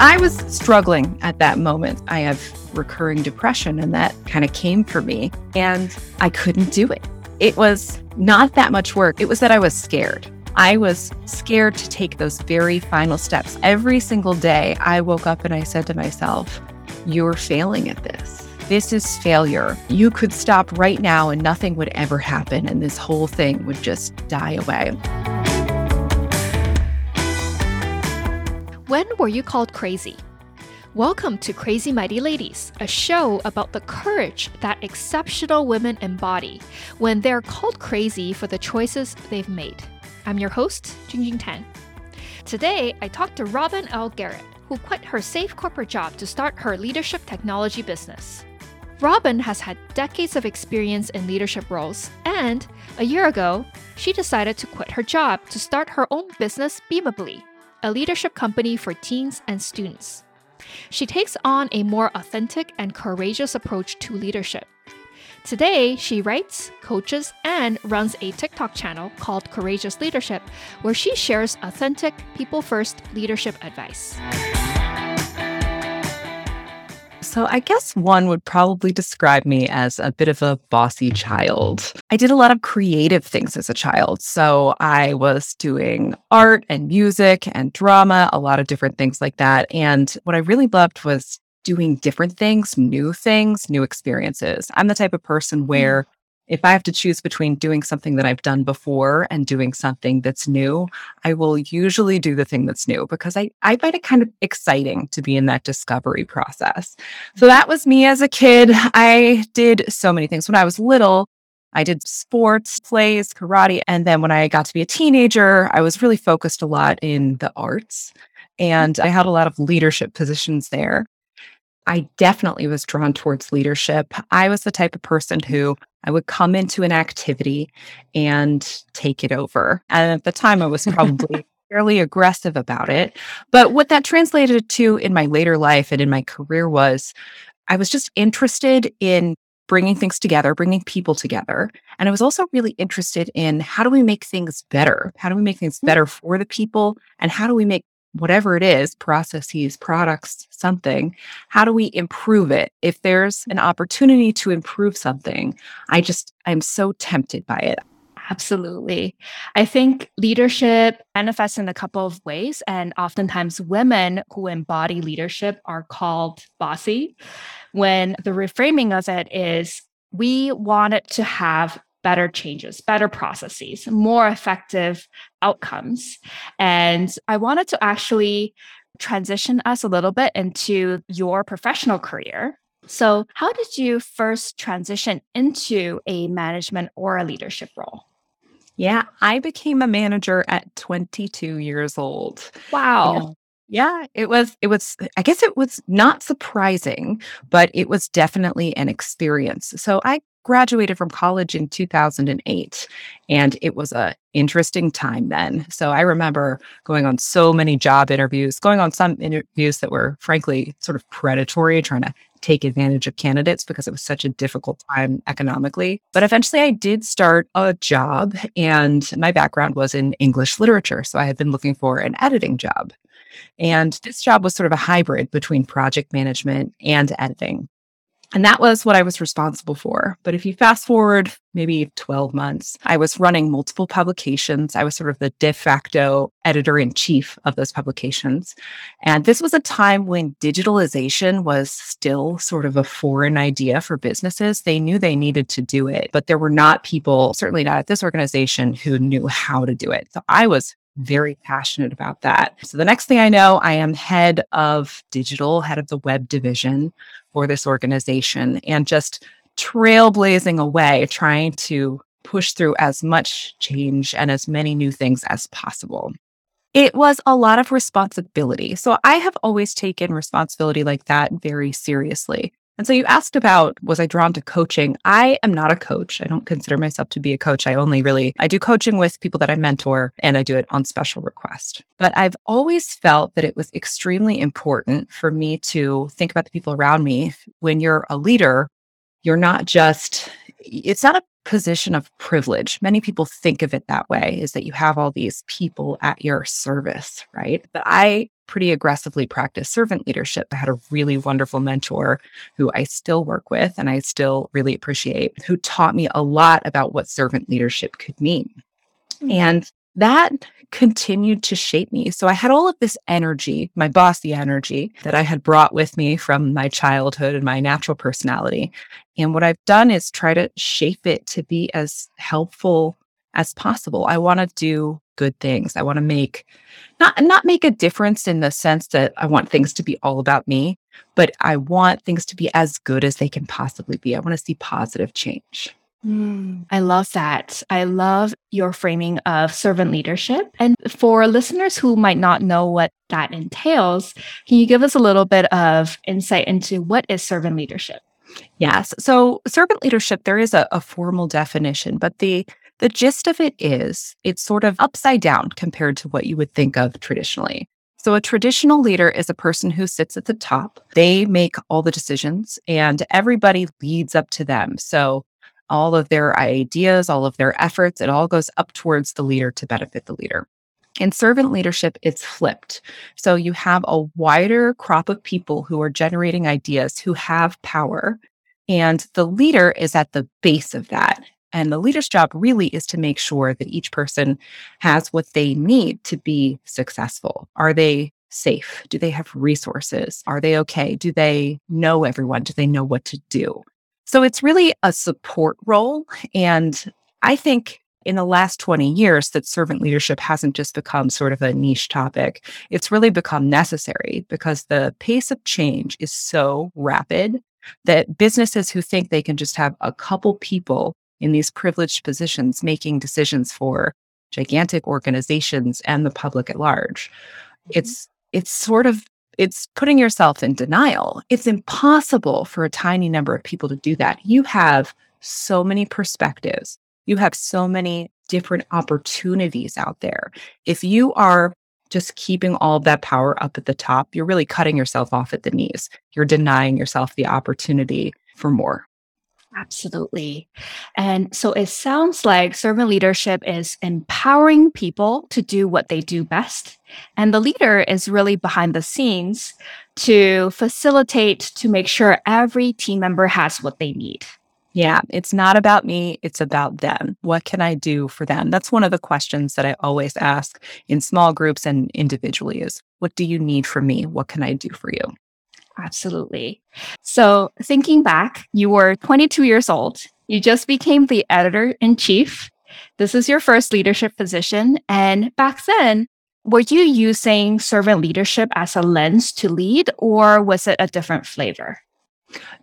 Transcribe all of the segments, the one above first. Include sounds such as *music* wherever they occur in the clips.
I was struggling at that moment. I have recurring depression, and that kind of came for me, and I couldn't do it. It was not that much work, it was that I was scared. I was scared to take those very final steps. Every single day, I woke up and I said to myself, You're failing at this. This is failure. You could stop right now and nothing would ever happen, and this whole thing would just die away. When were you called crazy? Welcome to Crazy Mighty Ladies, a show about the courage that exceptional women embody when they're called crazy for the choices they've made. I'm your host, Jingjing Tan. Today, I talked to Robyn L. Garrett, who quit her safe corporate job to start her leadership technology business. Robyn has had decades of experience in leadership roles, and a year ago, she decided to quit her job to start her own business, Beamably, a leadership company for teens and students. She takes on a more authentic and courageous approach to leadership. Today, she writes, coaches, and runs a TikTok channel called Courageous Leadership, where she shares authentic, people first leadership advice. So I guess one would probably describe me as a bit of a bossy child. I did a lot of creative things as a child. So I was doing art and music and drama, a lot of different things like that. And what I really loved was doing different things, new things, new experiences. I'm the type of person mm. where if I have to choose between doing something that I've done before and doing something that's new, I will usually do the thing that's new because I, I find it kind of exciting to be in that discovery process. So that was me as a kid. I did so many things. When I was little, I did sports, plays, karate. And then when I got to be a teenager, I was really focused a lot in the arts. And I had a lot of leadership positions there. I definitely was drawn towards leadership. I was the type of person who I would come into an activity and take it over. And at the time, I was probably *laughs* fairly aggressive about it. But what that translated to in my later life and in my career was I was just interested in bringing things together, bringing people together. And I was also really interested in how do we make things better? How do we make things mm. better for the people? And how do we make whatever it is processes, products, something how do we improve it? If there's an opportunity to improve something, I just, I'm so tempted by it. Absolutely. I think leadership manifests in a couple of ways. And oftentimes, women who embody leadership are called bossy, when the reframing of it is we want it to have better changes, better processes, more effective outcomes. And I wanted to actually transition us a little bit into your professional career. So, how did you first transition into a management or a leadership role? Yeah, I became a manager at 22 years old. Wow. Yeah, it was, it was, I guess it was not surprising, but it was definitely an experience. So I graduated from college in 2008 and it was a interesting time then. So i remember going on so many job interviews going on some interviews that were frankly sort of predatory trying to take advantage of candidates because it was such a difficult time economically. But eventually i did start a job and my background was in english literature so i had been looking for an editing job. And this job was sort of a hybrid between project management and editing and that was what I was responsible for. But if you fast forward maybe 12 months, I was running multiple publications. I was sort of the de facto editor in chief of those publications. And this was a time when digitalization was still sort of a foreign idea for businesses. They knew they needed to do it, but there were not people, certainly not at this organization, who knew how to do it. So I was very passionate about that. So the next thing I know, I am head of digital, head of the web division for this organization and just trailblazing away, trying to push through as much change and as many new things as possible. It was a lot of responsibility. So I have always taken responsibility like that very seriously. And so you asked about was I drawn to coaching? I am not a coach. I don't consider myself to be a coach. I only really I do coaching with people that I mentor and I do it on special request. But I've always felt that it was extremely important for me to think about the people around me. When you're a leader, you're not just it's not a position of privilege. Many people think of it that way is that you have all these people at your service, right? But I pretty aggressively practiced servant leadership. I had a really wonderful mentor who I still work with and I still really appreciate, who taught me a lot about what servant leadership could mean. Mm-hmm. And that continued to shape me. So I had all of this energy, my bossy energy that I had brought with me from my childhood and my natural personality. And what I've done is try to shape it to be as helpful as possible. I want to do good things. I want to make not not make a difference in the sense that I want things to be all about me, but I want things to be as good as they can possibly be. I want to see positive change. Mm, I love that. I love your framing of servant leadership. And for listeners who might not know what that entails, can you give us a little bit of insight into what is servant leadership? Yes. So, servant leadership, there is a, a formal definition, but the the gist of it is it's sort of upside down compared to what you would think of traditionally. So, a traditional leader is a person who sits at the top. They make all the decisions and everybody leads up to them. So, all of their ideas, all of their efforts, it all goes up towards the leader to benefit the leader. In servant leadership, it's flipped. So, you have a wider crop of people who are generating ideas, who have power. And the leader is at the base of that. And the leader's job really is to make sure that each person has what they need to be successful. Are they safe? Do they have resources? Are they okay? Do they know everyone? Do they know what to do? So it's really a support role. And I think in the last 20 years that servant leadership hasn't just become sort of a niche topic. It's really become necessary because the pace of change is so rapid that businesses who think they can just have a couple people in these privileged positions making decisions for gigantic organizations and the public at large. Mm-hmm. It's it's sort of it's putting yourself in denial. It's impossible for a tiny number of people to do that. You have so many perspectives. You have so many different opportunities out there. If you are just keeping all of that power up at the top, you're really cutting yourself off at the knees. You're denying yourself the opportunity for more. Absolutely. And so it sounds like servant leadership is empowering people to do what they do best. And the leader is really behind the scenes to facilitate, to make sure every team member has what they need. Yeah, it's not about me, it's about them. What can I do for them? That's one of the questions that I always ask in small groups and individually is what do you need from me? What can I do for you? Absolutely. So, thinking back, you were 22 years old. You just became the editor in chief. This is your first leadership position. And back then, were you using servant leadership as a lens to lead, or was it a different flavor?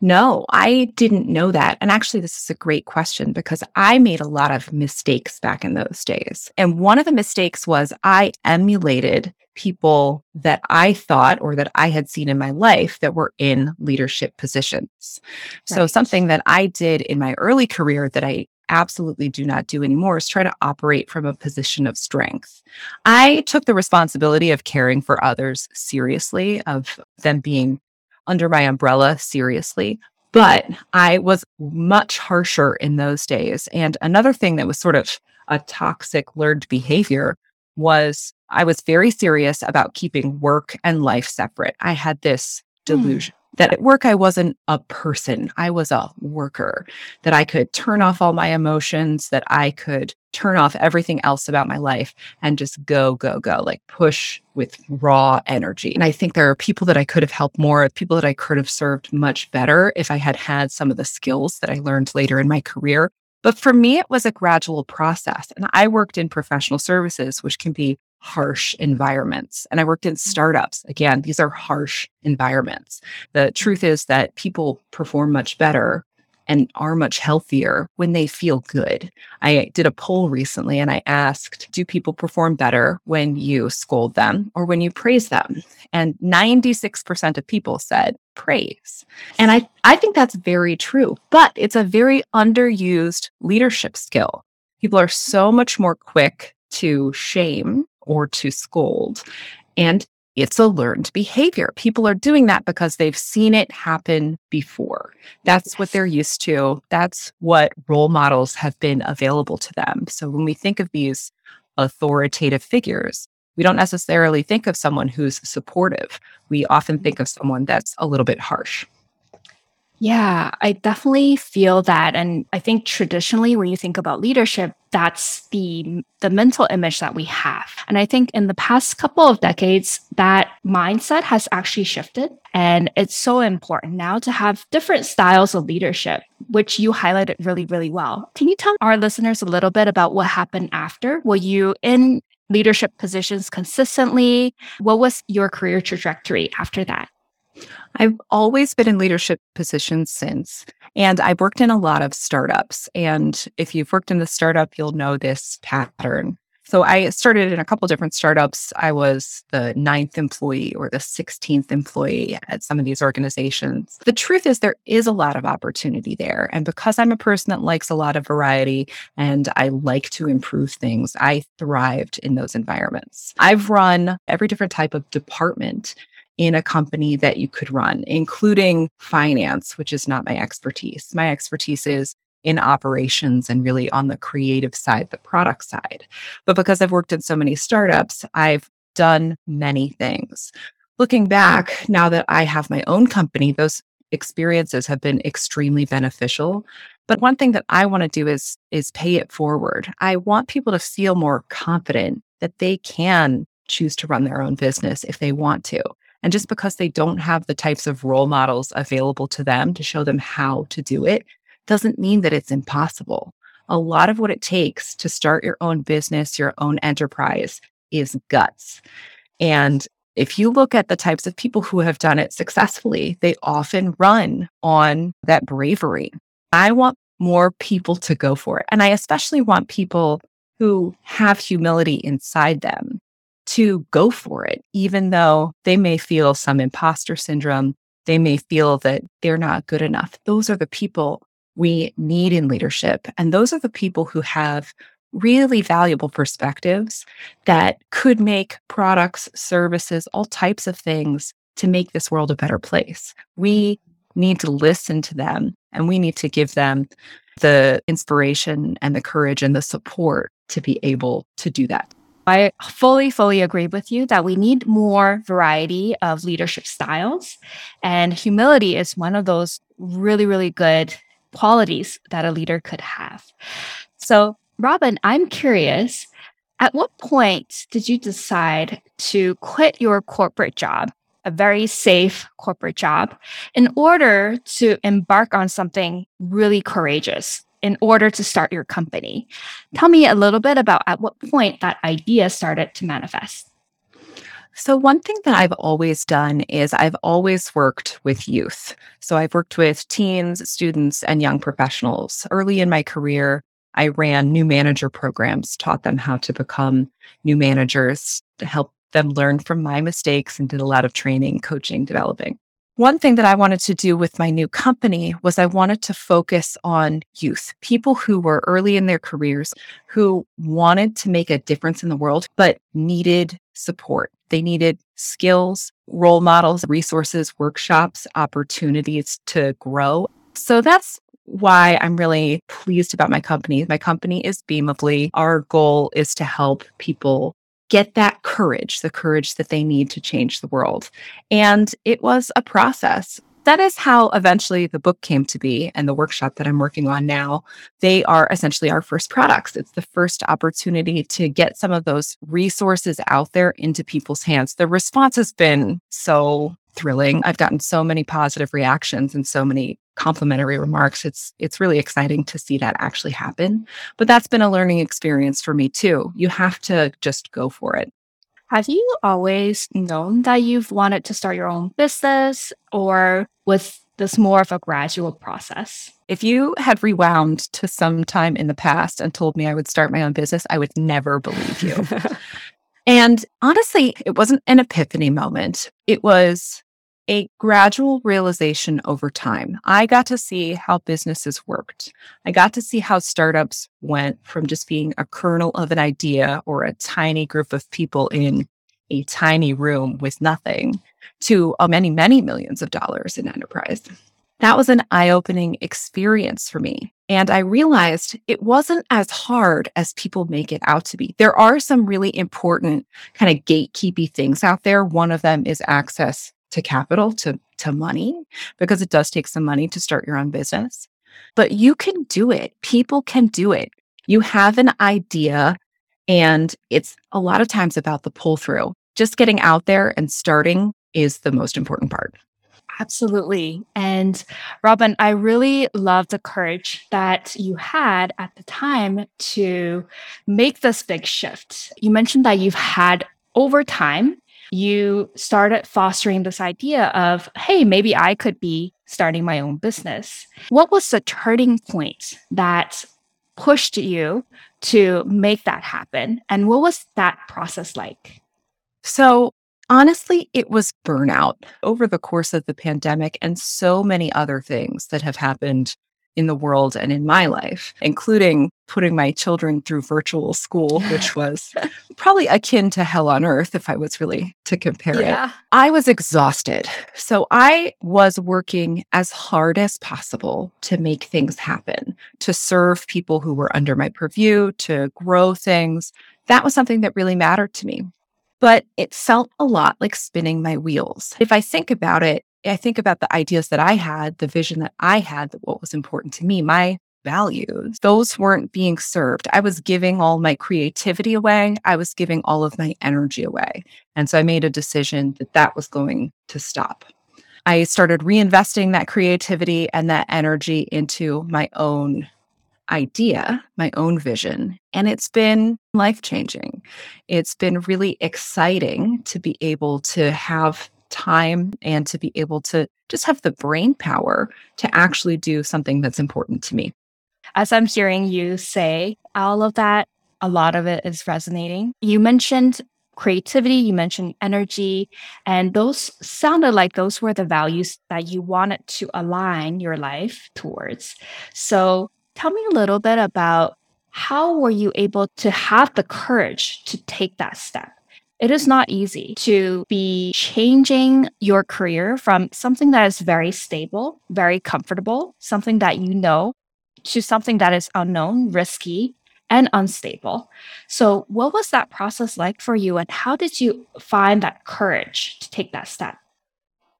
No, I didn't know that. And actually, this is a great question because I made a lot of mistakes back in those days. And one of the mistakes was I emulated people that I thought or that I had seen in my life that were in leadership positions. Right. So, something that I did in my early career that I absolutely do not do anymore is try to operate from a position of strength. I took the responsibility of caring for others seriously, of them being under my umbrella seriously. But I was much harsher in those days. And another thing that was sort of a toxic learned behavior was I was very serious about keeping work and life separate. I had this hmm. delusion. That at work I wasn't a person, I was a worker, that I could turn off all my emotions, that I could turn off everything else about my life and just go, go, go, like push with raw energy. And I think there are people that I could have helped more, people that I could have served much better if I had had some of the skills that I learned later in my career. But for me, it was a gradual process. And I worked in professional services, which can be harsh environments. And I worked in mm. startups. Again, these are harsh environments. The truth is that people perform much better and are much healthier when they feel good. I did a poll recently and I asked, do people perform better when you scold them or when you praise them? And 96% of people said praise. And I, I think that's very true, but it's a very underused leadership skill. People are so much more quick to shame or to scold. And it's a learned behavior. People are doing that because they've seen it happen before. That's what they're used to. That's what role models have been available to them. So when we think of these authoritative figures, we don't necessarily think of someone who's supportive. We often mm-hmm. think of someone that's a little bit harsh. Yeah, I definitely feel that and I think traditionally when you think about leadership that's the the mental image that we have. And I think in the past couple of decades that mindset has actually shifted and it's so important now to have different styles of leadership which you highlighted really really well. Can you tell our listeners a little bit about what happened after? Were you in leadership positions consistently? What was your career trajectory after that? I've always been in leadership positions since, and I've worked in a lot of startups. And if you've worked in the startup, you'll know this pattern. So I started in a couple different startups. I was the ninth employee or the 16th employee at some of these organizations. The truth is, there is a lot of opportunity there. And because I'm a person that likes a lot of variety and I like to improve things, I thrived in those environments. I've run every different type of department in a company that you could run, including finance, which is not my expertise. My expertise is in operations and really on the creative side, the product side. But because I've worked in so many startups, I've done many things. Looking back, now that I have my own company, those experiences have been extremely beneficial. But one thing that I want to do is is pay it forward. I want people to feel more confident that they can choose to run their own business if they want to. And just because they don't have the types of role models available to them to show them how to do it doesn't mean that it's impossible. A lot of what it takes to start your own business, your own enterprise is guts. And if you look at the types of people who have done it successfully, they often run on that bravery. I want more people to go for it. And I especially want people who have humility inside them to go for it, even though they may feel some imposter syndrome. They may feel that they're not good enough. Those are the people we need in leadership. And those are the people who have really valuable perspectives that could make products, services, all types of things to make this world a better place. We need to listen to them and we need to give them the inspiration and the courage and the support to be able to do that. I fully, fully agree with you that we need more variety of leadership styles. And humility is one of those really, really good qualities that a leader could have. So, Robyn, I'm curious at what point did you decide to quit your corporate job, a very safe corporate job, in order to embark on something really courageous? In order to start your company. Tell me a little bit about at what point that idea started to manifest. So, one thing that I've always done is I've always worked with youth. So, I've worked with teens, students, and young professionals. Early in my career, I ran new manager programs, taught them how to become new managers, to help them learn from my mistakes, and did a lot of training, coaching, developing. One thing that I wanted to do with my new company was I wanted to focus on youth, people who were early in their careers, who wanted to make a difference in the world, but needed support. They needed skills, role models, resources, workshops, opportunities to grow. So that's why I'm really pleased about my company. My company is Beamably. Our goal is to help people get that courage, the courage that they need to change the world. And it was a process. That is how eventually the book came to be and the workshop that I'm working on now. They are essentially our first products. It's the first opportunity to get some of those resources out there into people's hands. The response has been so thrilling. I've gotten so many positive reactions and so many complimentary remarks. It's it's really exciting to see that actually happen. But that's been a learning experience for me too. You have to just go for it. Have you always known that you've wanted to start your own business or was this more of a gradual process? If you had rewound to some time in the past and told me I would start my own business, I would never believe you. *laughs* and honestly, it wasn't an epiphany moment. It was a gradual realization over time. I got to see how businesses worked. I got to see how startups went from just being a kernel of an idea or a tiny group of people in a tiny room with nothing to uh, many, many millions of dollars in enterprise. That was an eye opening experience for me. And I realized it wasn't as hard as people make it out to be. There are some really important kind of gatekeepy things out there. One of them is access to capital, to, to money, because it does take some money to start your own business. But you can do it. People can do it. You have an idea, and it's a lot of times about the pull through. Just getting out there and starting is the most important part. Absolutely. And Robyn, I really love the courage that you had at the time to make this big shift. You mentioned that you've had over time, you started fostering this idea of, hey, maybe I could be starting my own business. What was the turning point that pushed you to make that happen? And what was that process like? So, Honestly, it was burnout over the course of the pandemic and so many other things that have happened in the world and in my life, including putting my children through virtual school, which *laughs* was probably akin to hell on earth if I was really to compare yeah. it. I was exhausted. So I was working as hard as possible to make things happen, to serve people who were under my purview, to grow things. That was something that really mattered to me but it felt a lot like spinning my wheels. If I think about it, I think about the ideas that I had, the vision that I had, that what was important to me, my values, those weren't being served. I was giving all my creativity away. I was giving all of my energy away. And so I made a decision that that was going to stop. I started reinvesting that creativity and that energy into my own idea, my own vision, and it's been life changing. It's been really exciting to be able to have time and to be able to just have the brain power to actually do something that's important to me. As I'm hearing you say all of that, a lot of it is resonating. You mentioned creativity, you mentioned energy, and those sounded like those were the values that you wanted to align your life towards. So, Tell me a little bit about how were you able to have the courage to take that step? It is not easy to be changing your career from something that is very stable, very comfortable, something that you know, to something that is unknown, risky, and unstable. So, what was that process like for you, and how did you find that courage to take that step?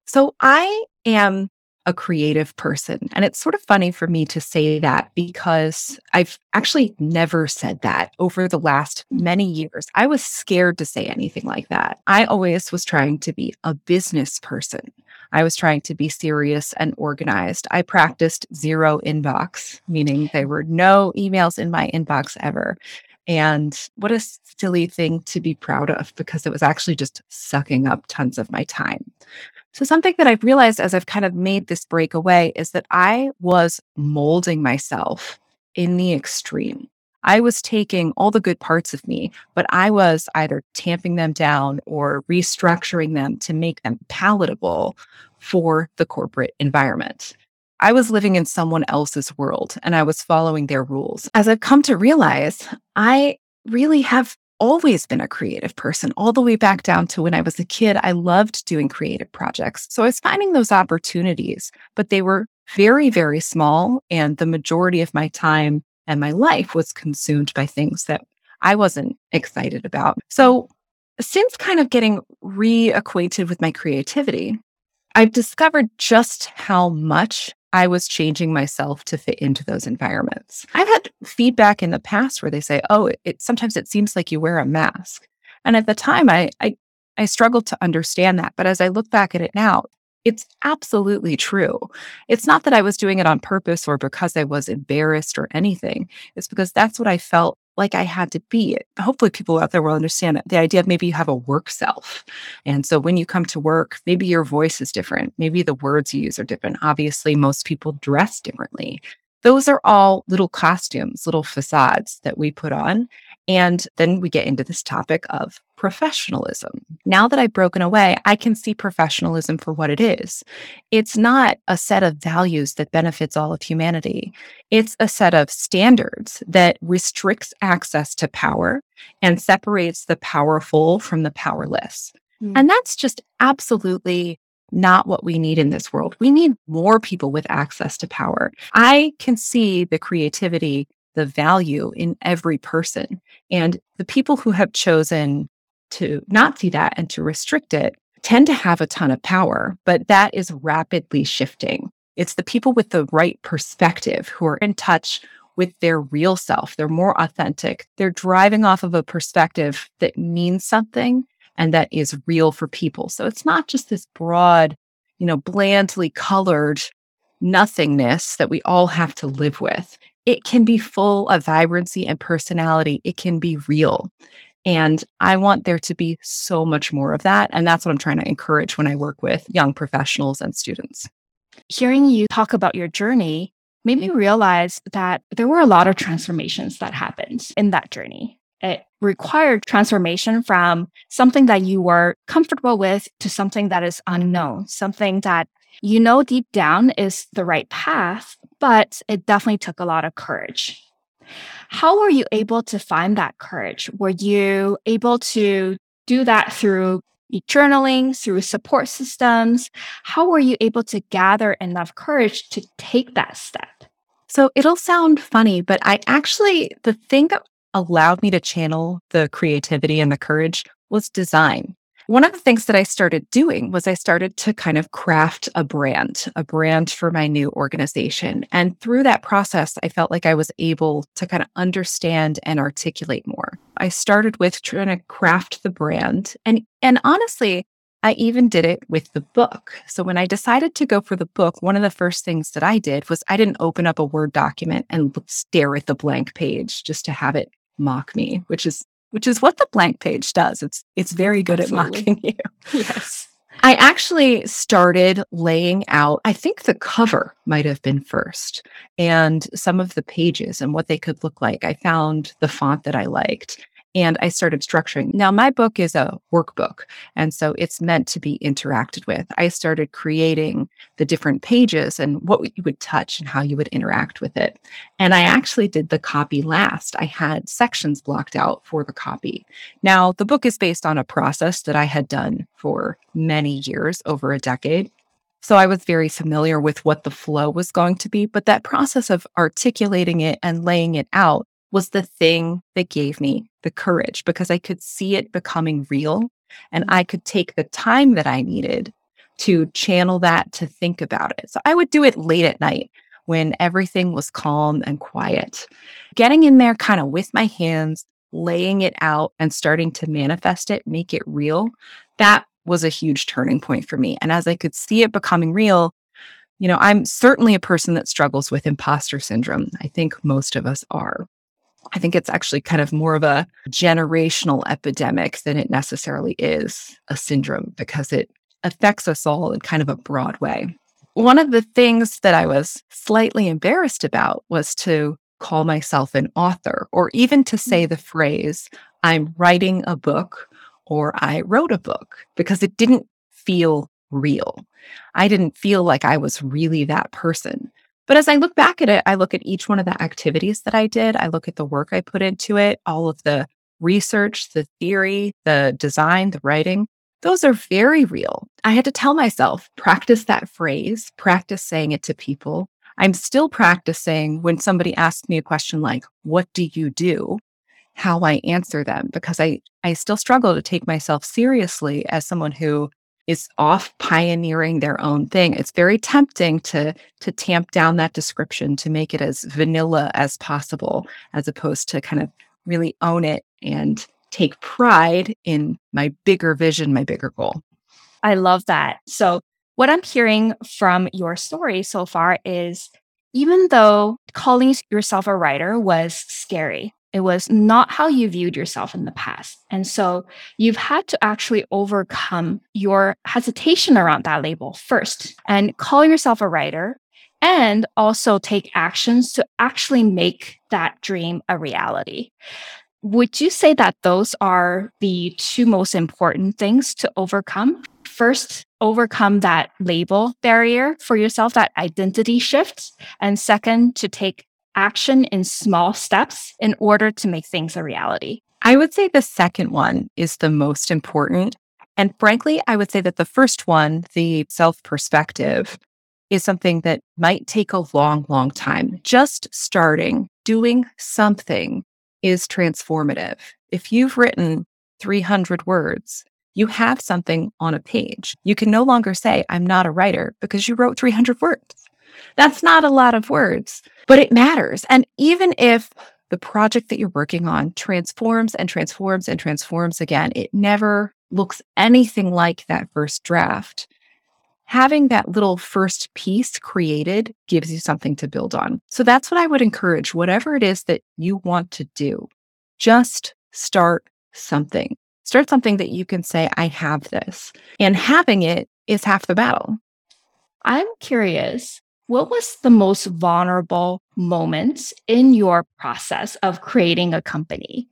So, I am a creative person. And it's sort of funny for me to say that because I've actually never said that over the last many years. I was scared to say anything like that. I always was trying to be a business person. I was trying to be serious and organized. I practiced zero inbox, meaning there were no emails in my inbox ever. And what a silly thing to be proud of because it was actually just sucking up tons of my time. So, something that I've realized as I've kind of made this breakaway is that I was molding myself in the extreme. I was taking all the good parts of me, but I was either tamping them down or restructuring them to make them palatable for the corporate environment. I was living in someone else's world and I was following their rules. As I've come to realize, I really have always been a creative person, all the way back down to when I was a kid. I loved doing creative projects. So I was finding those opportunities, but they were very, very small. And the majority of my time and my life was consumed by things that I wasn't excited about. So since kind of getting reacquainted with my creativity, I've discovered just how much I was changing myself to fit into those environments. I've had feedback in the past where they say, "Oh, it, it sometimes it seems like you wear a mask." And at the time I I I struggled to understand that, but as I look back at it now, it's absolutely true. It's not that I was doing it on purpose or because I was embarrassed or anything. It's because that's what I felt like I had to be. Hopefully, people out there will understand it. The idea of maybe you have a work self. And so when you come to work, maybe your voice is different. Maybe the words you use are different. Obviously, most people dress differently. Those are all little costumes, little facades that we put on. And then we get into this topic of professionalism. Now that I've broken away, I can see professionalism for what it is. It's not a set of values that benefits all of humanity, it's a set of standards that restricts access to power and separates the powerful from the powerless. Mm. And that's just absolutely not what we need in this world. We need more people with access to power. I can see the creativity, the value in every person. And the people who have chosen to not see that and to restrict it tend to have a ton of power, but that is rapidly shifting. It's the people with the right perspective who are in touch with their real self. They're more authentic. They're driving off of a perspective that means something and that is real for people. So it's not just this broad, you know, blandly colored nothingness that we all have to live with. It can be full of vibrancy and personality. It can be real. And I want there to be so much more of that. And that's what I'm trying to encourage when I work with young professionals and students. Hearing you talk about your journey made me realize that there were a lot of transformations that happened in that journey it required transformation from something that you were comfortable with to something that is unknown, something that you know deep down is the right path, but it definitely took a lot of courage. How were you able to find that courage? Were you able to do that through journaling, through support systems? How were you able to gather enough courage to take that step? So it'll sound funny, but I actually, the thing that allowed me to channel the creativity and the courage was design. One of the things that I started doing was I started to kind of craft a brand, a brand for my new organization. And through that process, I felt like I was able to kind of understand and articulate more. I started with trying to craft the brand. And, and honestly, I even did it with the book. So when I decided to go for the book, one of the first things that I did was I didn't open up a Word document and stare at the blank page just to have it mock me, which is which is what the blank page does. It's it's very good Absolutely. at mocking you. *laughs* Yes. I actually started laying out, I think the cover might have been first, and some of the pages and what they could look like. I found the font that I liked and I started structuring. Now, my book is a workbook, and so it's meant to be interacted with. I started creating the different pages and what you would touch and how you would interact with it. And I actually did the copy last. I had sections blocked out for the copy. Now, the book is based on a process that I had done for many years, over a decade. So I was very familiar with what the flow was going to be, but that process of articulating it and laying it out was the thing that gave me the courage because I could see it becoming real and I could take the time that I needed to channel that to think about it. So I would do it late at night when everything was calm and quiet. Getting in there kind of with my hands, laying it out and starting to manifest it, make it real, that was a huge turning point for me. And as I could see it becoming real, you know, I'm certainly a person that struggles with imposter syndrome. I think most of us are. I think it's actually kind of more of a generational epidemic than it necessarily is a syndrome because it affects us all in kind of a broad way. One of the things that I was slightly embarrassed about was to call myself an author or even to say the phrase, I'm writing a book or I wrote a book because it didn't feel real. I didn't feel like I was really that person. But as I look back at it, I look at each one of the activities that I did. I look at the work I put into it, all of the research, the theory, the design, the writing. Those are very real. I had to tell myself, practice that phrase, practice saying it to people. I'm still practicing when somebody asks me a question like, What do you do? how I answer them because I, I still struggle to take myself seriously as someone who is off pioneering their own thing. It's very tempting to to tamp down that description to make it as vanilla as possible, as opposed to kind of really own it and take pride in my bigger vision, my bigger goal. I love that. So what I'm hearing from your story so far is even though calling yourself a writer was scary, it was not how you viewed yourself in the past. And so you've had to actually overcome your hesitation around that label first and call yourself a writer and also take actions to actually make that dream a reality. Would you say that those are the two most important things to overcome? First, overcome that label barrier for yourself, that identity shift. And second, to take action in small steps in order to make things a reality? I would say the second one is the most important. And frankly, I would say that the first one, the self perspective, is something that might take a long, long time. Just starting doing something is transformative. If you've written 300 words, you have something on a page. You can no longer say, I'm not a writer because you wrote 300 words. That's not a lot of words, but it matters. And even if the project that you're working on transforms and transforms and transforms again, it never looks anything like that first draft having that little first piece created gives you something to build on. So that's what I would encourage, whatever it is that you want to do, just start something. Start something that you can say, I have this. And having it is half the battle. I'm curious what was the most vulnerable moments in your process of creating a company?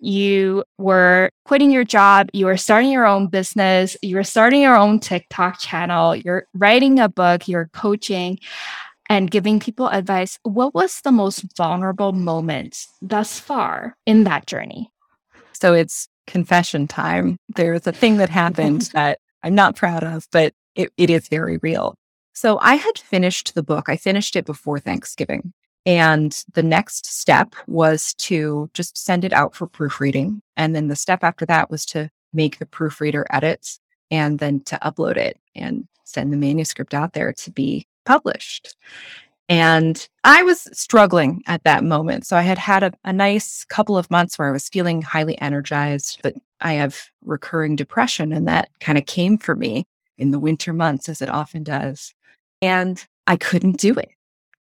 You were quitting your job, you were starting your own business, you were starting your own TikTok channel, you're writing a book, you're coaching and giving people advice. What was the most vulnerable moment thus far in that journey? So it's confession time. There's a thing that happened *laughs* that I'm not proud of, but it, it is very real. So I had finished the book. I finished it before Thanksgiving. And the next step was to just send it out for proofreading. And then the step after that was to make the proofreader edits and then to upload it and send the manuscript out there to be published. And I was struggling at that moment. So I had had a, a, nice couple of months where I was feeling highly energized, but I have recurring depression. And that kind of came for me in the winter months, as it often does and I couldn't do it.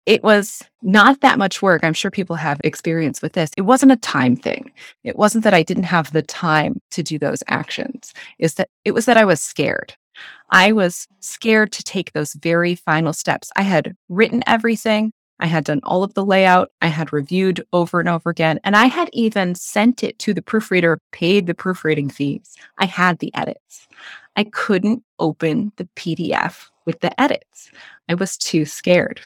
It was not that much work. I'm sure people have experience with this. It wasn't a time thing. It wasn't that I didn't have the time to do those actions. Is that it was that I was scared. I was scared to take those very final steps. I had written everything. I had done all of the layout. I had reviewed over and over again. And I had even sent it to the proofreader, paid the proofreading fees. I had the edits. I couldn't open the PDF with the edits. I was too scared.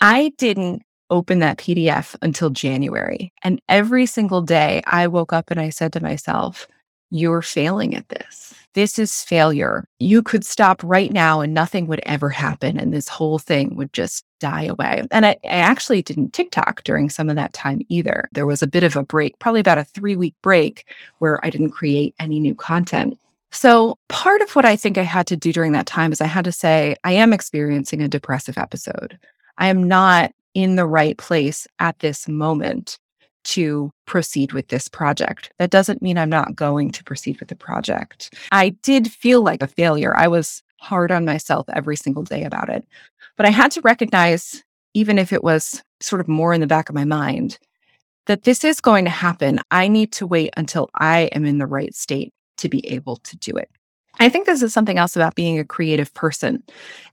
I didn't open that PDF until January. And every single day I woke up and I said to myself, You're failing at this. This is failure. You could stop right now and nothing would ever happen. And this whole thing would just die away. And I, I actually didn't TikTok during some of that time either. There was a bit of a break, probably about a three week break where I didn't create any new content. So, part of what I think I had to do during that time is I had to say, I am experiencing a depressive episode. I am not in the right place at this moment to proceed with this project. That doesn't mean I'm not going to proceed with the project. I did feel like a failure. I was hard on myself every single day about it. But I had to recognize, even if it was sort of more in the back of my mind, that this is going to happen. I need to wait until I am in the right state to be able to do it. I think this is something else about being a creative person.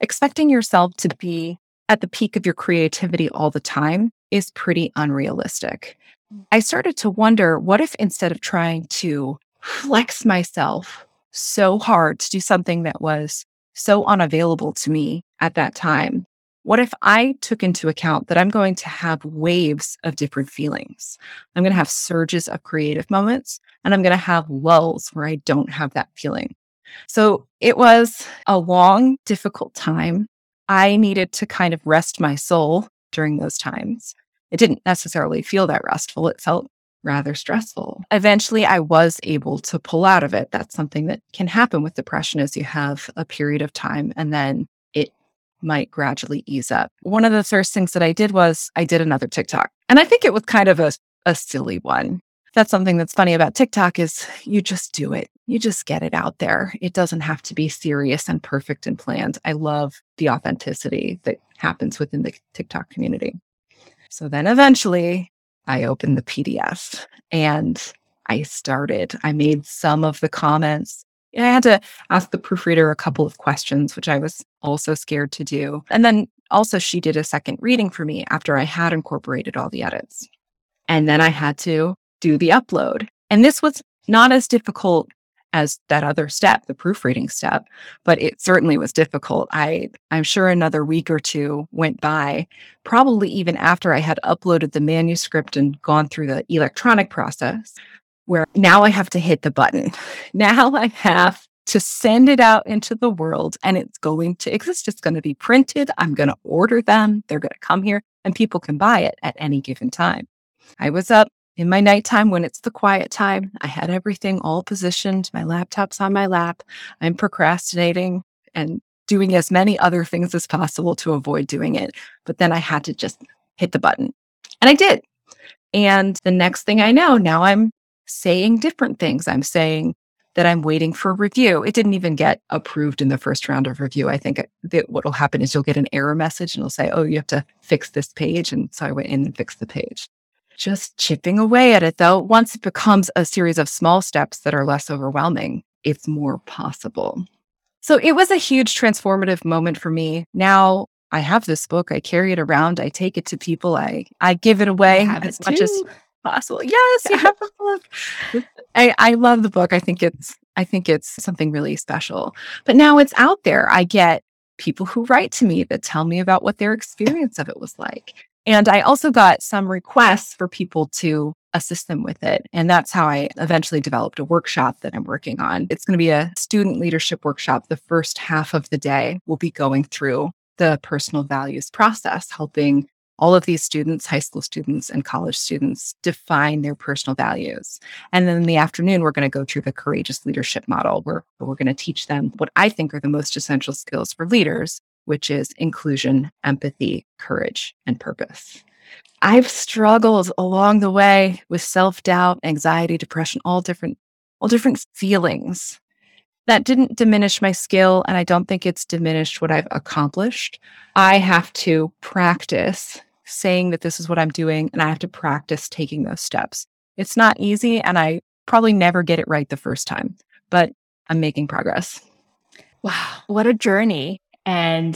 Expecting yourself to be at the peak of your creativity all the time is pretty unrealistic. Mm. I started to wonder what if instead of trying to flex myself so hard to do something that was so unavailable to me at that time, what if I took into account that I'm going to have waves of different feelings? I'm going to have surges of creative moments and I'm going to have lulls where I don't have that feeling. So it was a long, difficult time. I needed to kind of rest my soul during those times. It didn't necessarily feel that restful. It felt rather stressful. Eventually, I was able to pull out of it. That's something that can happen with depression as you have a period of time and then might gradually ease up. One of the first things that I did was I did another TikTok. And I think it was kind of a, a silly one. That's something that's funny about TikTok is you just do it. You just get it out there. It doesn't have to be serious and perfect and planned. I love the authenticity that happens within the TikTok community. So then eventually I opened the PDF and I started. I made some of the comments I had to ask the proofreader a couple of questions, which I was also scared to do. And then also, she did a second reading for me after I had incorporated all the edits. And then I had to do the upload. And this was not as difficult as that other step, the proofreading step, but it certainly was difficult. I I'm sure another week or two went by, probably even after I had uploaded the manuscript and gone through the electronic process, where now I have to hit the button. Now I have to send it out into the world and it's going to exist. It's going to be printed. I'm going to order them. They're going to come here and people can buy it at any given time. I was up in my nighttime when it's the quiet time. I had everything all positioned. My laptop's on my lap. I'm procrastinating and doing as many other things as possible to avoid doing it. But then I had to just hit the button. And I did. And the next thing I know, now I'm saying different things. I'm saying that I'm waiting for review. It didn't even get approved in the first round of review. I think that what will happen is you'll get an error message and it'll say, oh, you have to fix this page. And so I went in and fixed the page. Just chipping away at it though. Once it becomes a series of small steps that are less overwhelming, it's more possible. So it was a huge transformative moment for me. Now I have this book. I carry it around. I take it to people. I I give it away as much as possible. Yes, you have the book. *laughs* I, I love the book. I think it's I think it's something really special. But now it's out there. I get people who write to me that tell me about what their experience of it was like. And I also got some requests for people to assist them with it. And that's how I eventually developed a workshop that I'm working on. It's going to be a student leadership workshop. The first half of the day will be going through the personal values process, helping all of these students, high school students and college students, define their personal values. And then in the afternoon, we're going to go through the courageous leadership model where we're going to teach them what I think are the most essential skills for leaders, which is inclusion, empathy, courage, and purpose. I've struggled along the way with self-doubt, anxiety, depression, all different all different feelings. That didn't diminish my skill and I don't think it's diminished what I've accomplished. I have to practice saying that this is what I'm doing and I have to practice taking those steps. It's not easy and I probably never get it right the first time, but I'm making progress. Wow, what a journey. And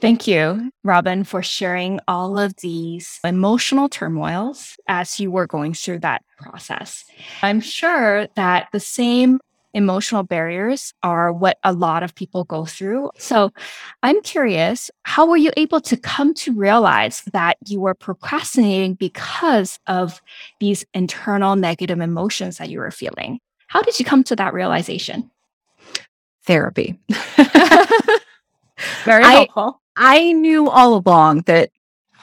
thank you, Robyn, for sharing all of these emotional turmoils as you were going through that process. I'm sure that the same emotional barriers are what a lot of people go through. So I'm curious, how were you able to come to realize that you were procrastinating because of these internal negative emotions that you were feeling? How did you come to that realization? Therapy. *laughs* *laughs* Very helpful. I, I knew all along that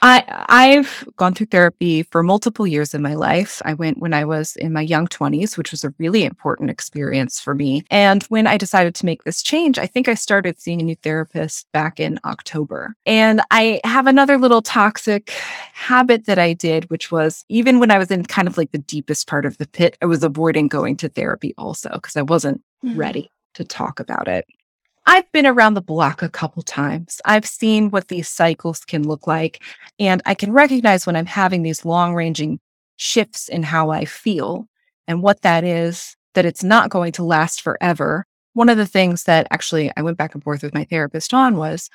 I I've gone through therapy for multiple years in my life. I went when I was in my young 20s, which was a really important experience for me. And when I decided to make this change, I think I started seeing a new therapist back in October. And I have another little toxic habit that I did, which was even when I was in kind of like the deepest part of the pit, I was avoiding going to therapy also because I wasn't mm-hmm. ready to talk about it. I've been around the block a couple times. I've seen what these cycles can look like, and I can recognize when I'm having these long ranging shifts in how I feel and what that is, that it's not going to last forever. One of the things that actually I went back and forth with my therapist on was,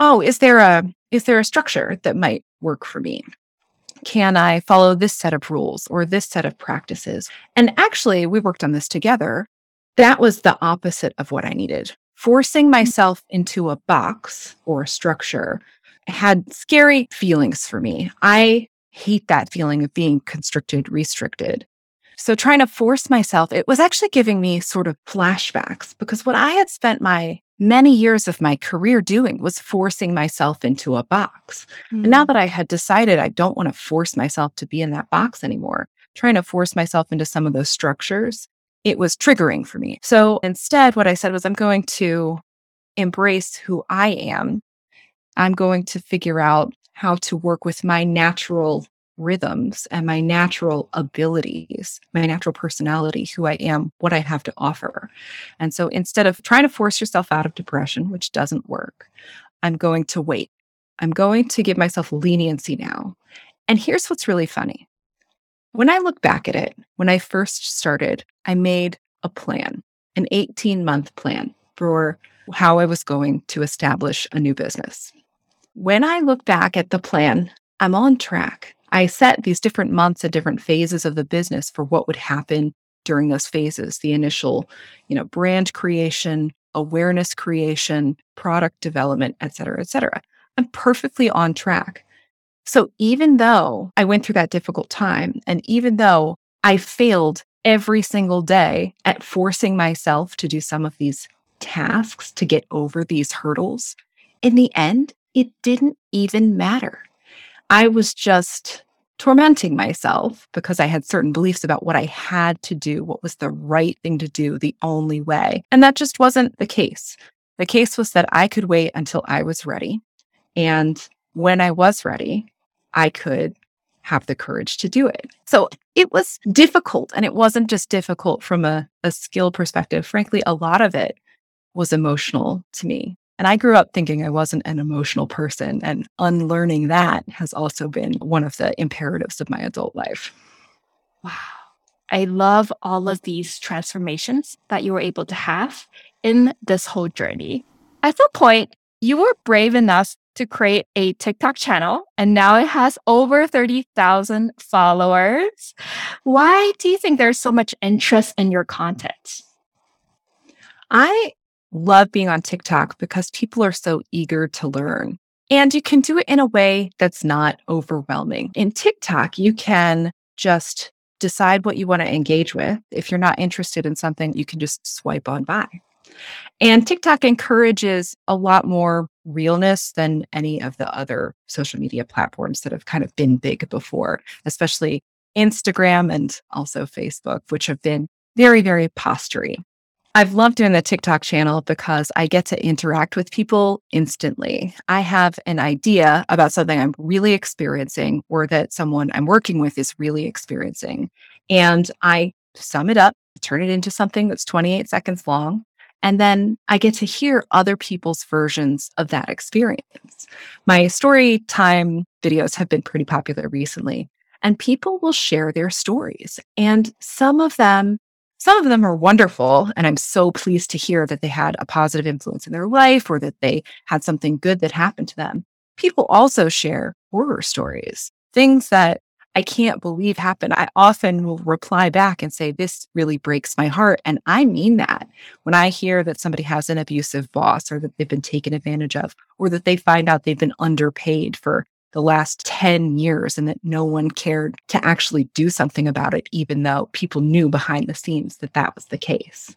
oh, is there a is there a structure that might work for me? Can I follow this set of rules or this set of practices? And actually, we worked on this together. That was the opposite of what I needed forcing myself into a box or a structure had scary feelings for me. I hate that feeling of being constricted, restricted. So trying to force myself, it was actually giving me sort of flashbacks because what I had spent my many years of my career doing was forcing myself into a box. Mm. And now hmm. that I had decided I don't want to force myself to be in that box anymore, trying to force myself into some of those structures it was triggering for me. So instead, what I said was, I'm going to embrace who I am. I'm going to figure out how to work with my natural rhythms and my natural abilities, my natural personality, who I am, what I have to offer. And so instead of trying to force yourself out of depression, which doesn't work, I'm going to wait. I'm going to give myself leniency now. And here's what's really funny when I look back at it, when I first started, I made a plan, an 18 month plan for how I was going to establish a new business. When I look back at the plan, I'm on track. I set these different months and different phases of the business for what would happen during those phases the initial you know brand creation awareness creation product development et cetera et cetera i'm perfectly on track so even though I went through that difficult time, and even though I failed every single day at forcing myself to do some of these tasks to get over these hurdles, in the end, it didn't even matter. I was just tormenting myself because I had certain beliefs about what I had to do, what was the right thing to do, the only way. And that just wasn't the case. The case was that I could wait until I was ready. And when I was ready, I could have the courage to do it. So it was difficult. And it wasn't just difficult from a, a skill perspective. Frankly, a lot of it was emotional to me. And I grew up thinking I wasn't an emotional person. And unlearning that has also been one of the imperatives of my adult life. Wow. I love all of these transformations that you were able to have in this whole journey. At some point, you were brave enough to create a TikTok channel, and now it has over 30,000 followers. Why do you think there's so much interest in your content? I love being on TikTok because people are so eager to learn. And you can do it in a way that's not overwhelming. In TikTok, you can just decide what you want to engage with. If you're not interested in something, you can just swipe on by. And TikTok encourages a lot more realness than any of the other social media platforms that have kind of been big before, especially Instagram and also Facebook, which have been very, very postury. I've loved doing the TikTok channel because I get to interact with people instantly. I have an idea about something I'm really experiencing or that someone I'm working with is really experiencing. And I sum it up, turn it into something that's 28 seconds long, and then I get to hear other people's versions of that experience. My story time videos have been pretty popular recently, and people will share their stories. And some of them, some of them are wonderful. And I'm so pleased to hear that they had a positive influence in their life or that they had something good that happened to them. People also share horror stories, things that I can't believe happened. I often will reply back and say, This really breaks my heart. And I mean that. When I hear that somebody has an abusive boss or that they've been taken advantage of, or that they find out they've been underpaid for the last 10 years and that no one cared to actually do something about it, even though people knew behind the scenes that that was the case.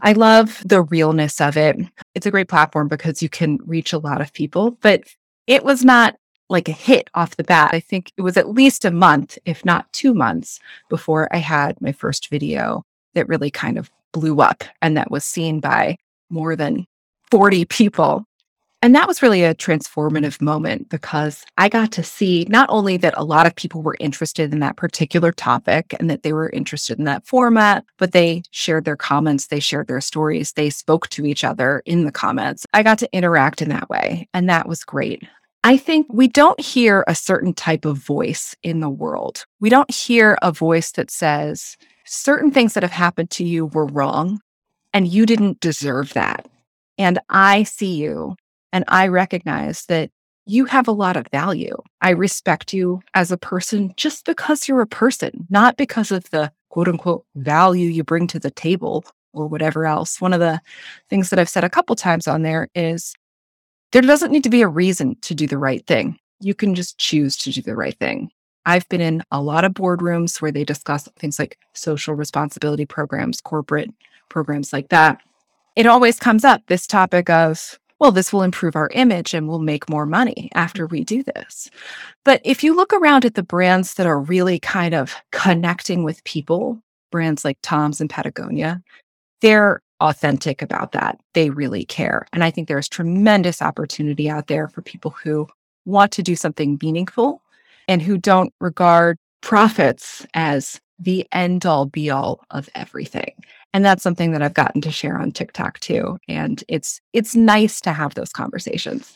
I love the realness of it. It's a great platform because you can reach a lot of people, but it was not like a hit off the bat. I think it was at least a month, if not two months, before I had my first video that really kind of blew up and that was seen by more than 40 people. And that was really a transformative moment because I got to see not only that a lot of people were interested in that particular topic and that they were interested in that format, but they shared their comments, they shared their stories, they spoke to each other in the comments. I got to interact in that way. And that was great. I think we don't hear a certain type of voice in the world. We don't hear a voice that says certain things that have happened to you were wrong and you didn't deserve that. And I see you and I recognize that you have a lot of value. I respect you as a person just because you're a person, not because of the quote unquote value you bring to the table or whatever else. One of the things that I've said a couple times on there is there doesn't need to be a reason to do the right thing. You can just choose to do the right thing. I've been in a lot of boardrooms where they discuss things like social responsibility programs, corporate programs like that. It always comes up this topic of, well, this will improve our image and we'll make more money after we do this. But if you look around at the brands that are really kind of connecting with people, brands like Tom's and Patagonia, they're authentic about that. They really care. And I think there's tremendous opportunity out there for people who want to do something meaningful and who don't regard profits as the end all be all of everything. And that's something that I've gotten to share on TikTok too. And it's it's nice to have those conversations.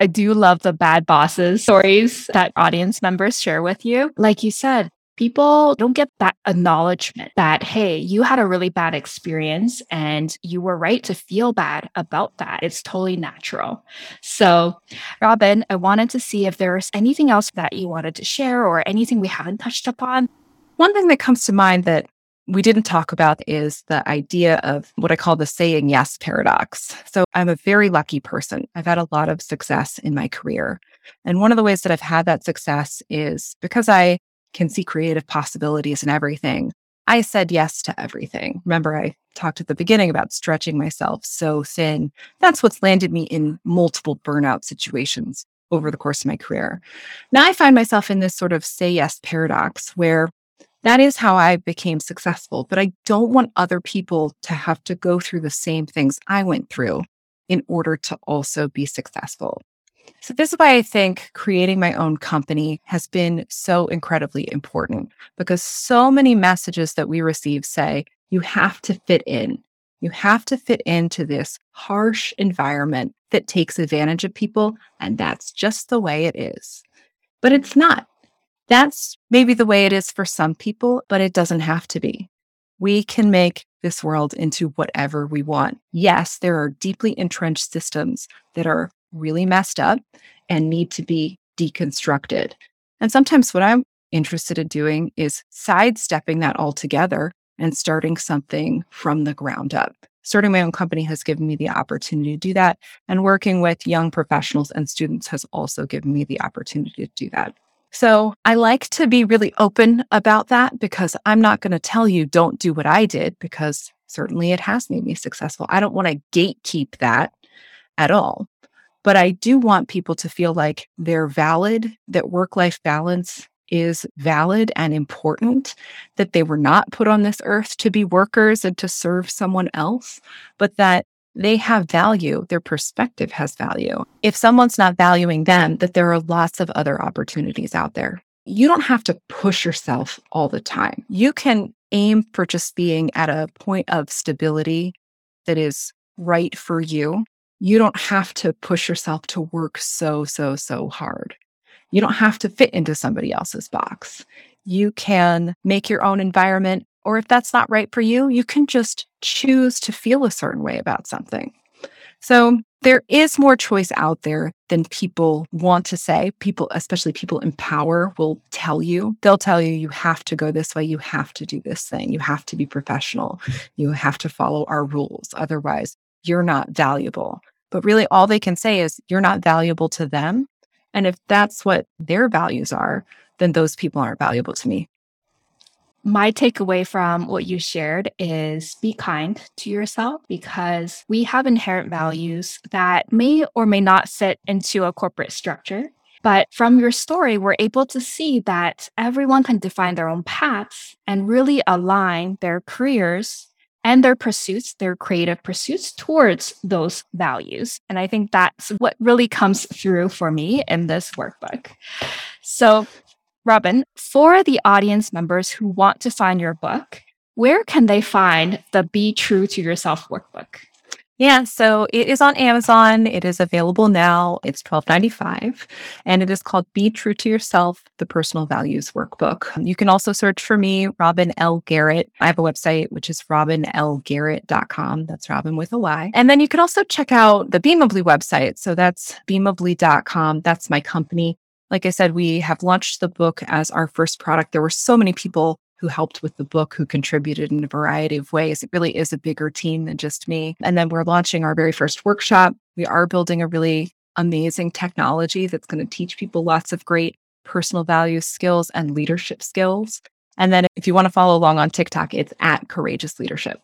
I do love the bad bosses stories that audience members share with you. Like you said, people don't get that acknowledgement that, hey, you had a really bad experience and you were right to feel bad about that. It's totally natural. So, Robyn, I wanted to see if there's anything else that you wanted to share or anything we haven't touched upon. One thing that comes to mind that we didn't talk about is the idea of what I call the saying yes paradox. So I'm a very lucky person. I've had a lot of success in my career. And one of the ways that I've had that success is because I can see creative possibilities and everything. I said yes to everything. Remember, I talked at the beginning about stretching myself so thin. That's what's landed me in multiple burnout situations over the course of my career. Now I find myself in this sort of say yes paradox where that is how I became successful, but I don't want other people to have to go through the same things I went through in order to also be successful. So, this is why I think creating my own company has been so incredibly important because so many messages that we receive say you have to fit in. You have to fit into this harsh environment that takes advantage of people. And that's just the way it is. But it's not. That's maybe the way it is for some people, but it doesn't have to be. We can make this world into whatever we want. Yes, there are deeply entrenched systems that are really messed up and need to be deconstructed. And sometimes what I'm interested in doing is sidestepping that altogether and starting something from the ground up. Starting my own company has given me the opportunity to do that. And working with young professionals and students has also given me the opportunity to do that. So I like to be really open about that because I'm not going to tell you don't do what I did because certainly it has made me successful. I don't want to gatekeep that at all. But I do want people to feel like they're valid, that work life balance is valid and important, that they were not put on this earth to be workers and to serve someone else, but that they have value, their perspective has value. If someone's not valuing them, that there are lots of other opportunities out there. You don't have to push yourself all the time. You can aim for just being at a point of stability that is right for you. You don't have to push yourself to work so, so, so hard. You don't have to fit into somebody else's box. You can make your own environment. Or if that's not right for you, you can just choose to feel a certain way about something. So there is more choice out there than people want to say. People, especially people in power, will tell you. They'll tell you, you have to go this way. You have to do this thing. You have to be professional. You have to follow our rules. Otherwise, you're not valuable. But really, all they can say is, you're not valuable to them. And if that's what their values are, then those people aren't valuable to me. My takeaway from what you shared is be kind to yourself because we have inherent values that may or may not fit into a corporate structure. But from your story, we're able to see that everyone can define their own paths and really align their careers and their pursuits, their creative pursuits towards those values. And I think that's what really comes through for me in this workbook. So, Robyn, for the audience members who want to find your book, where can they find the Be True to Yourself workbook? Yeah, so it is on Amazon. It is available now. It's $12.95 and it is called Be True to Yourself, the Personal Values Workbook. You can also search for me, Robyn L. Garrett. I have a website, which is robynlgarrett.com. That's Robyn with a Y. And then you can also check out the Beamably website. So that's beamably.com. That's my company. Like I said, we have launched the book as our first product. There were so many people who helped with the book, who contributed in a variety of ways. It really is a bigger team than just me. And then we're launching our very first workshop. We are building a really amazing technology that's going to teach people lots of great personal values skills and leadership skills. And then if you want to follow along on TikTok, it's at Courageous Leadership.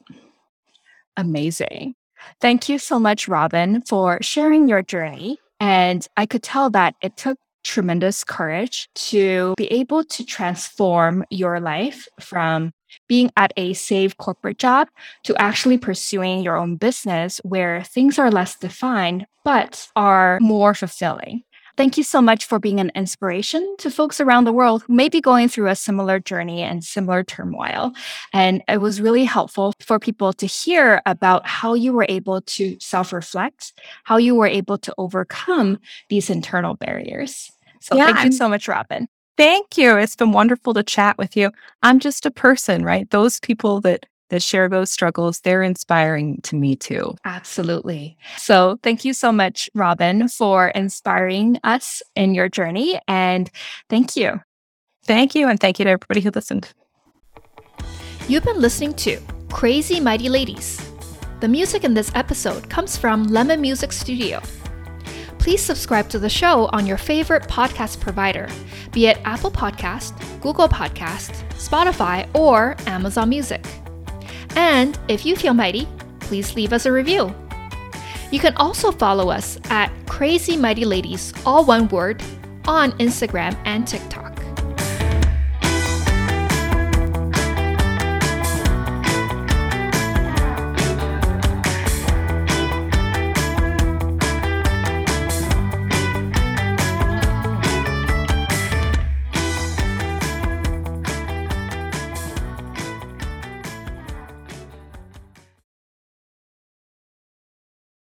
Amazing. Thank you so much, Robyn, for sharing your journey. And I could tell that it took tremendous courage to be able to transform your life from being at a safe corporate job to actually pursuing your own business where things are less defined but are more fulfilling. Thank you so much for being an inspiration to folks around the world who may be going through a similar journey and similar turmoil. And it was really helpful for people to hear about how you were able to self reflect, how you were able to overcome these internal barriers. So yeah, thank you so much, Robyn. Thank you. It's been wonderful to chat with you. I'm just a person, right? Those people that that share those struggles, they're inspiring to me too. Absolutely. So, thank you so much, Robyn, for inspiring us in your journey. And thank you. Thank you. And thank you to everybody who listened. You've been listening to Crazy Mighty Ladies. The music in this episode comes from Lemon Music Studio. please subscribe to the show on your favorite podcast provider, be it Apple Podcast, Google Podcast, Spotify, or Amazon Music. And if you feel mighty, please leave us a review. You can also follow us at Crazy Mighty Ladies, all one word, on Instagram and TikTok.